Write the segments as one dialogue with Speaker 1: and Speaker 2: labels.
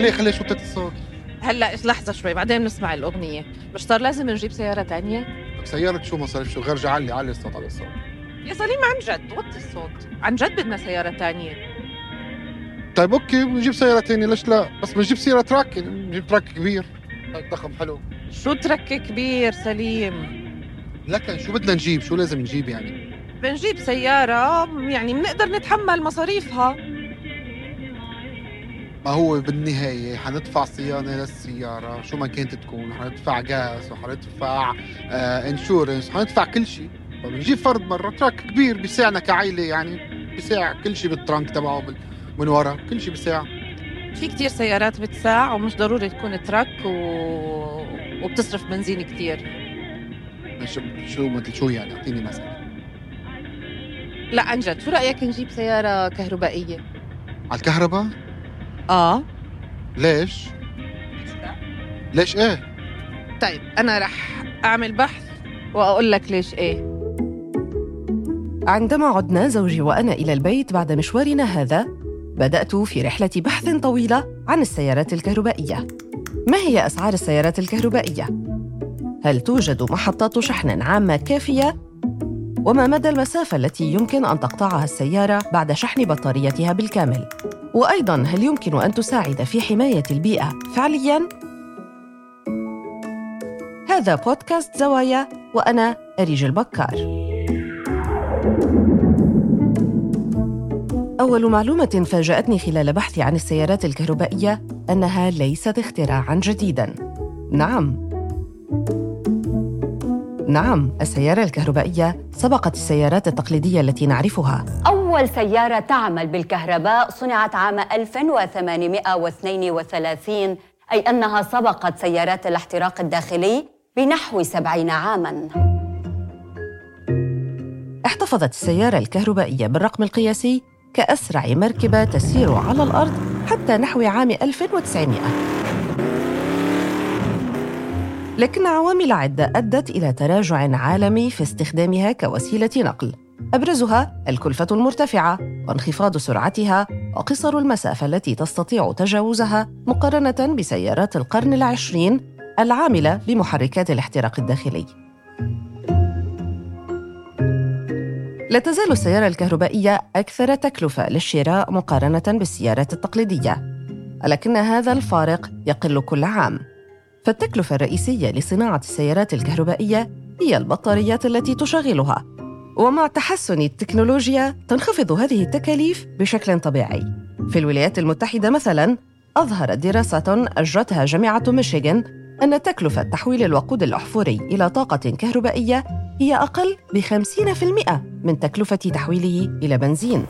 Speaker 1: خليه خليه شو الصوت.
Speaker 2: هلا لحظة شوي بعدين نسمع الأغنية. مش صار لازم نجيب سيارة تانية؟
Speaker 1: سيارة شو مصاريف شو غير جعلي علي الصوت على الصوت.
Speaker 2: يا سليم عن جد وطي الصوت. عن جد بدنا سيارة تانية.
Speaker 1: طيب okay بنجيب سيارة تانية ليش لا؟ بس بنجيب سيارة truck بنجيب truck كبير. ضخم حلو.
Speaker 2: شو truck كبير سليم؟
Speaker 1: لكن شو بدنا نجيب؟ شو لازم نجيب يعني؟
Speaker 2: بنجيب سيارة يعني بنقدر نتحمل مصاريفها.
Speaker 1: ما هو بالنهاية حندفع صيانة للسيارة شو ما كانت تكون حندفع غاز وحندفع آه insurance حندفع كل شيء. فبنجيب فرد مرة truck كبير بيساعنا كعائلة يعني بيساع كل شيء بال trunk تبعه من ورا كل شيء بيساع.
Speaker 2: في كتير سيارات بتساع ومش ضروري تكون truck و... وبتصرف بنزين كتير.
Speaker 1: شو شو مثل شو يعني؟ اعطيني مثل.
Speaker 2: لا عن جد شو رأيك نجيب سيارة كهربائية؟
Speaker 1: على الكهرباء؟
Speaker 2: آه.
Speaker 1: ليش؟ ليش إيه؟
Speaker 2: طيب أنا رح أعمل بحث وأقول لك ليش إيه.
Speaker 3: عندما عدنا زوجي وأنا إلى البيت بعد مشوارنا هذا بدأت في رحلة بحث طويلة عن السيارات الكهربائية. ما هي أسعار السيارات الكهربائية؟ هل توجد محطات شحن عامة كافية؟ وما مدى المسافة التي يمكن أن تقطعها السيارة بعد شحن بطاريتها بالكامل؟ وأيضا هل يمكن أن تساعد في حماية البيئة فعليا هذا بودكاست زوايا وأنا أريج البكار أول معلومة فاجأتني خلال بحثي عن السيارات الكهربائية أنها ليست اختراعاً جديداً. نعم. نعم، السيارة الكهربائية سبقت السيارات التقليدية التي نعرفها.
Speaker 4: أول سيارة تعمل بالكهرباء صنعت عام 1832 أي أنها سبقت سيارات الاحتراق الداخلي بنحو 70 عاماً.
Speaker 3: احتفظت السيارة الكهربائية بالرقم القياسي كأسرع مركبة تسير على الأرض حتى نحو عام 1900 لكن عوامل عدة أدت إلى تراجع عالمي في استخدامها كوسيلة نقل أبرزها الكلفة المرتفعة وانخفاض سرعتها وقصر المسافة التي تستطيع تجاوزها مقارنة بسيارات القرن العشرين العاملة بمحركات الاحتراق الداخلي لا تزال السيارة الكهربائية أكثر تكلفة للشراء مقارنة بالسيارات التقليدية، ولكن هذا الفارق يقل كل عام. فالتكلفة الرئيسية لصناعة السيارات الكهربائية هي البطاريات التي تشغلها، ومع تحسن التكنولوجيا تنخفض هذه التكاليف بشكل طبيعي. في الولايات المتحدة مثلاً، أظهرت دراسة أجرتها جامعة ميشيغان أن تكلفة تحويل الوقود الأحفوري إلى طاقة كهربائية هي أقل ب 50% من تكلفة تحويله إلى بنزين.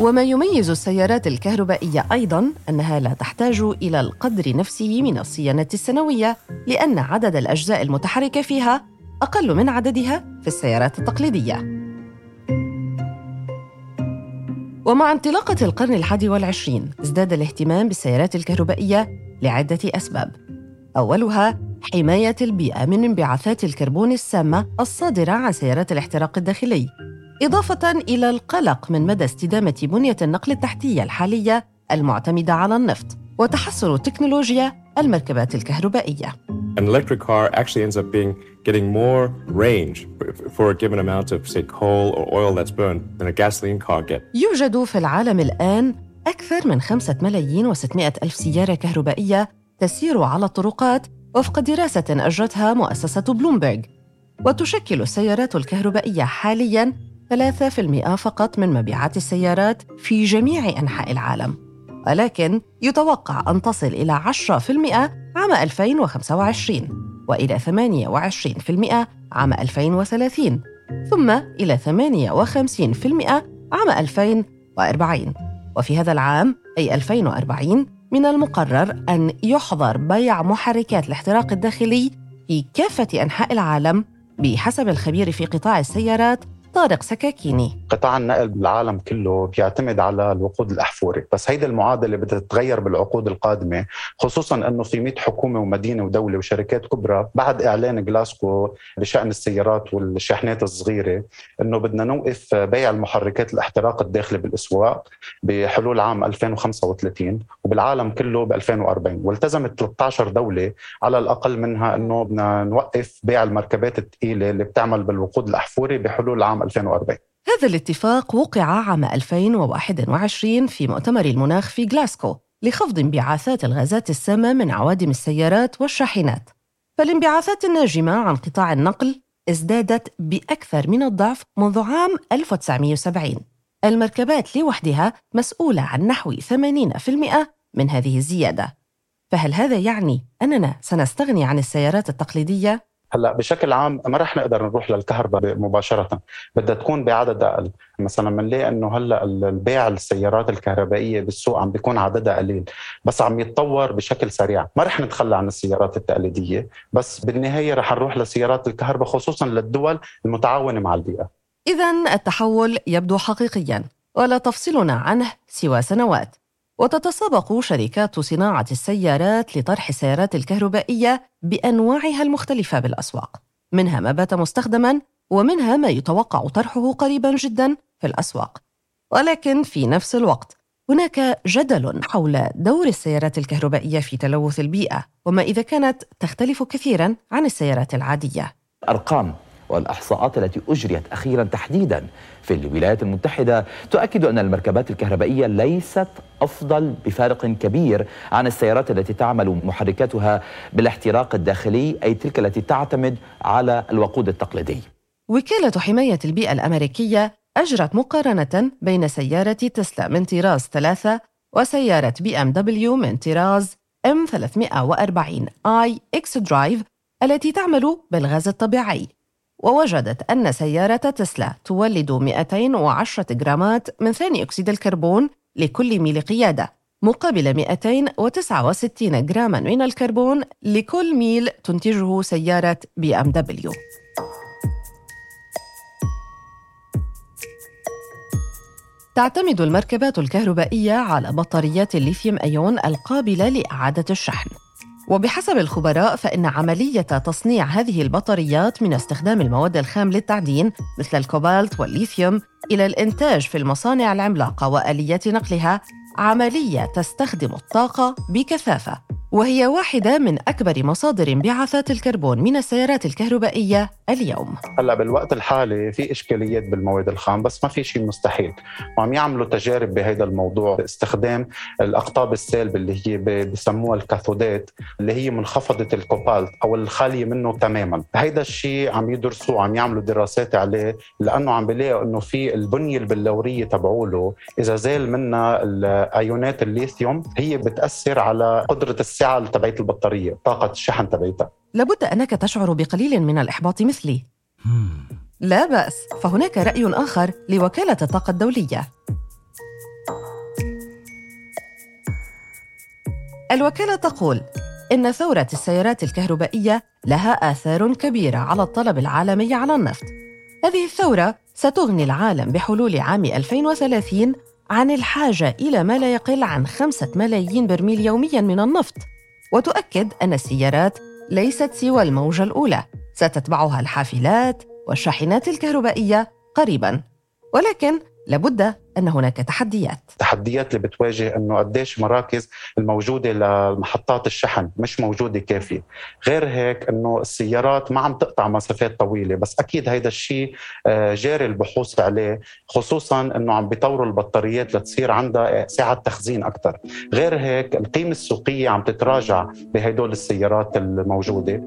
Speaker 3: وما يميز السيارات الكهربائية أيضاً أنها لا تحتاج إلى القدر نفسه من الصيانة السنوية لأن عدد الأجزاء المتحركة فيها أقل من عددها في السيارات التقليدية. ومع انطلاقة القرن الحادي والعشرين ازداد الاهتمام بالسيارات الكهربائية لعدة أسباب أولها حماية البيئة من انبعاثات الكربون السامة الصادرة عن سيارات الاحتراق الداخلي إضافة إلى القلق من مدى استدامة بنية النقل التحتية الحالية المعتمدة على النفط وتحسن تكنولوجيا المركبات الكهربائية.
Speaker 5: An electric car actually ends up being getting more range for a given amount of say coal or oil that's burned than a gasoline car get.
Speaker 3: يوجد في العالم الآن أكثر من خمسة ملايين وستمائة ألف سيارة كهربائية تسير على الطرقات وفق دراسة أجرتها مؤسسة بلومبرغ وتشكل السيارات الكهربائية حالياً 3% فقط من مبيعات السيارات في جميع أنحاء العالم. ولكن يتوقع أن تصل إلى 10% عام 2025 وإلى 28% عام 2030 ثم إلى 58% عام 2040 وفي هذا العام أي 2040 من المقرر أن يحظر بيع محركات الاحتراق الداخلي في كافة أنحاء العالم بحسب الخبير في قطاع السيارات طارق سكاكيني.
Speaker 6: قطاع النقل بالعالم كله بيعتمد على الوقود الأحفوري. بس هيدي المعادلة بدها تتغير بالعقود القادمة خصوصا إنه في 100 حكومة ومدينة ودولة وشركات كبرى بعد إعلان جلاسكو بشان السيارات والشاحنات الصغيرة إنه بدنا نوقف بيع المحركات الاحتراق الداخلي بالأسواق بحلول عام 2035 وبالعالم كله ب 2040 والتزمت 13 دولة على الأقل منها إنه بدنا نوقف بيع المركبات الثقيله اللي بتعمل بالوقود الأحفوري بحلول عام 2040
Speaker 3: هذا الاتفاق وقع عام 2021 في مؤتمر المناخ في غلاسكو لخفض انبعاثات الغازات السامة من عوادم السيارات والشاحنات. فالانبعاثات الناجمة عن قطاع النقل ازدادت بأكثر من الضعف منذ عام 1970 المركبات لوحدها مسؤولة عن نحو 80% من هذه الزيادة. فهل هذا يعني أننا سنستغني عن السيارات التقليدية؟
Speaker 6: هلأ بشكل عام ما رح نقدر نروح للكهرباء مباشرة. بدها تكون بعدد أقل. مثلا بنلاقي إنه هلأ البيع السيارات الكهربائية بالسوق عم بيكون عددها قليل بس عم يتطور بشكل سريع. ما رح نتخلى عن السيارات التقليدية بس بالنهاية رح نروح لسيارات الكهرباء خصوصا للدول المتعاونة مع البيئة.
Speaker 3: إذا التحول يبدو حقيقيا ولا تفصلنا عنه سوى سنوات. وتتسابق شركات صناعة السيارات لطرح السيارات الكهربائية بأنواعها المختلفة بالأسواق. منها ما بات مستخدما ومنها ما يتوقع طرحه قريبا جدا في الأسواق. ولكن في نفس الوقت هناك جدل حول دور السيارات الكهربائية في تلوث البيئة وما إذا كانت تختلف كثيرا عن السيارات العادية.
Speaker 7: أرقام والإحصاءات التي أجريت أخيرا تحديدا في الولايات المتحدة تؤكد أن المركبات الكهربائية ليست أفضل بفارق كبير عن السيارات التي تعمل محركاتها بالاحتراق الداخلي أي تلك التي تعتمد على الوقود التقليدي.
Speaker 3: وكالة حماية البيئة الأمريكية أجرت مقارنة بين سيارة تسلا من طراز ثلاثة وسيارة بي إم دبليو من طراز إم 340 آي إكس درايف التي تعمل بالغاز الطبيعي. ووجدت أن سيارة تسلا تولد 210 جرامات من ثاني أكسيد الكربون لكل ميل قيادة مقابل 269 جراما من الكربون لكل ميل تنتجه سيارة بي إم دبليو. تعتمد المركبات الكهربائية على بطاريات الليثيوم أيون القابلة لإعادة الشحن. وبحسب الخبراء فإن عملية تصنيع هذه البطاريات من استخدام المواد الخام للتعدين مثل الكوبالت والليثيوم إلى الإنتاج في المصانع العملاقة وآليات نقلها عملية تستخدم الطاقة بكثافة. وهي واحدة من أكبر مصادر انبعاثات الكربون من السيارات الكهربائية اليوم.
Speaker 6: هلا بالوقت الحالي في إشكاليات بالمواد الخام بس ما في شيء مستحيل. وعم يعملوا تجارب بهذا الموضوع باستخدام الأقطاب السالبة اللي هي بسموها الكاثودات اللي هي منخفضة الكوبالت أو الخالية منه تماما. هيدا الشيء عم يدرسوا عم يعملوا دراسات عليه لأنه عم بيلاقوا أنه في البنية البلورية تبعوله إذا زال منها آيونات الليثيوم هي بتأثر على قدرة السعه تبعت البطارية طاقة الشحن تبعتها
Speaker 3: لابد أنك تشعر بقليل من الإحباط مثلي. لا بأس فهناك رأي آخر لوكالة الطاقة الدولية. الوكالة تقول إن ثورة السيارات الكهربائية لها آثار كبيرة على الطلب العالمي على النفط. هذه الثورة ستغني العالم بحلول عام 2030 عن الحاجة إلى ما لا يقل عن خمسة ملايين برميل يومياً من النفط. وتؤكد أن السيارات ليست سوى الموجة الأولى. ستتبعها الحافلات والشاحنات الكهربائية قريباً. ولكن لابد أن هناك تحديات.
Speaker 6: التحديات اللي بتواجه إنه قديش مراكز الموجودة لمحطات الشحن مش موجودة كافية. غير هيك إنه السيارات ما عم تقطع مسافات طويلة بس أكيد هيدا الشيء آه، جاري البحوث عليه خصوصا إنه عم بيطوروا البطاريات لتصير عندها سعه تخزين أكثر غير هيك القيمة السوقية عم تتراجع بهدول السيارات الموجودة.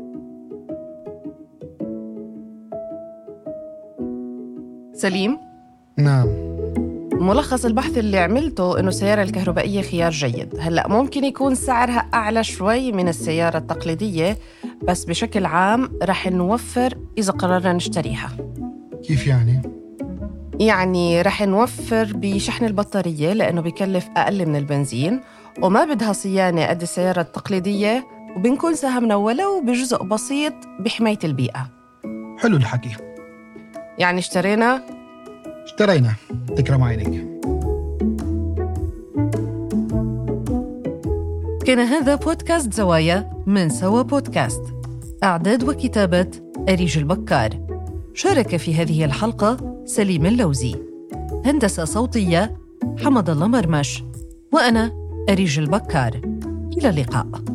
Speaker 3: سليم؟
Speaker 1: نعم.
Speaker 3: ملخص البحث اللي عملته إنه السيارة الكهربائية خيار جيد، هلأ ممكن يكون سعرها أعلى شوي من السيارة التقليدية بس بشكل عام رح نوفر إذا قررنا نشتريها.
Speaker 1: كيف يعني؟
Speaker 3: يعني رح نوفر بشحن البطارية لأنه بكلف أقل من البنزين وما بدها صيانة قد السيارة التقليدية وبنكون ساهمنا ولو بجزء بسيط بحماية البيئة
Speaker 1: حلو الحكي
Speaker 3: يعني اشترينا
Speaker 8: اشترينا تكرم عينك
Speaker 3: كان هذا بودكاست زوايا من سوا بودكاست. إعداد وكتابة أريج البكار. شارك في هذه الحلقة سليم اللوزي. هندسة صوتية حمد الله مرمش. وأنا أريج البكار. إلى اللقاء.